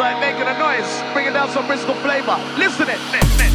making a noise, bringing down some Bristol flavor. Listen it.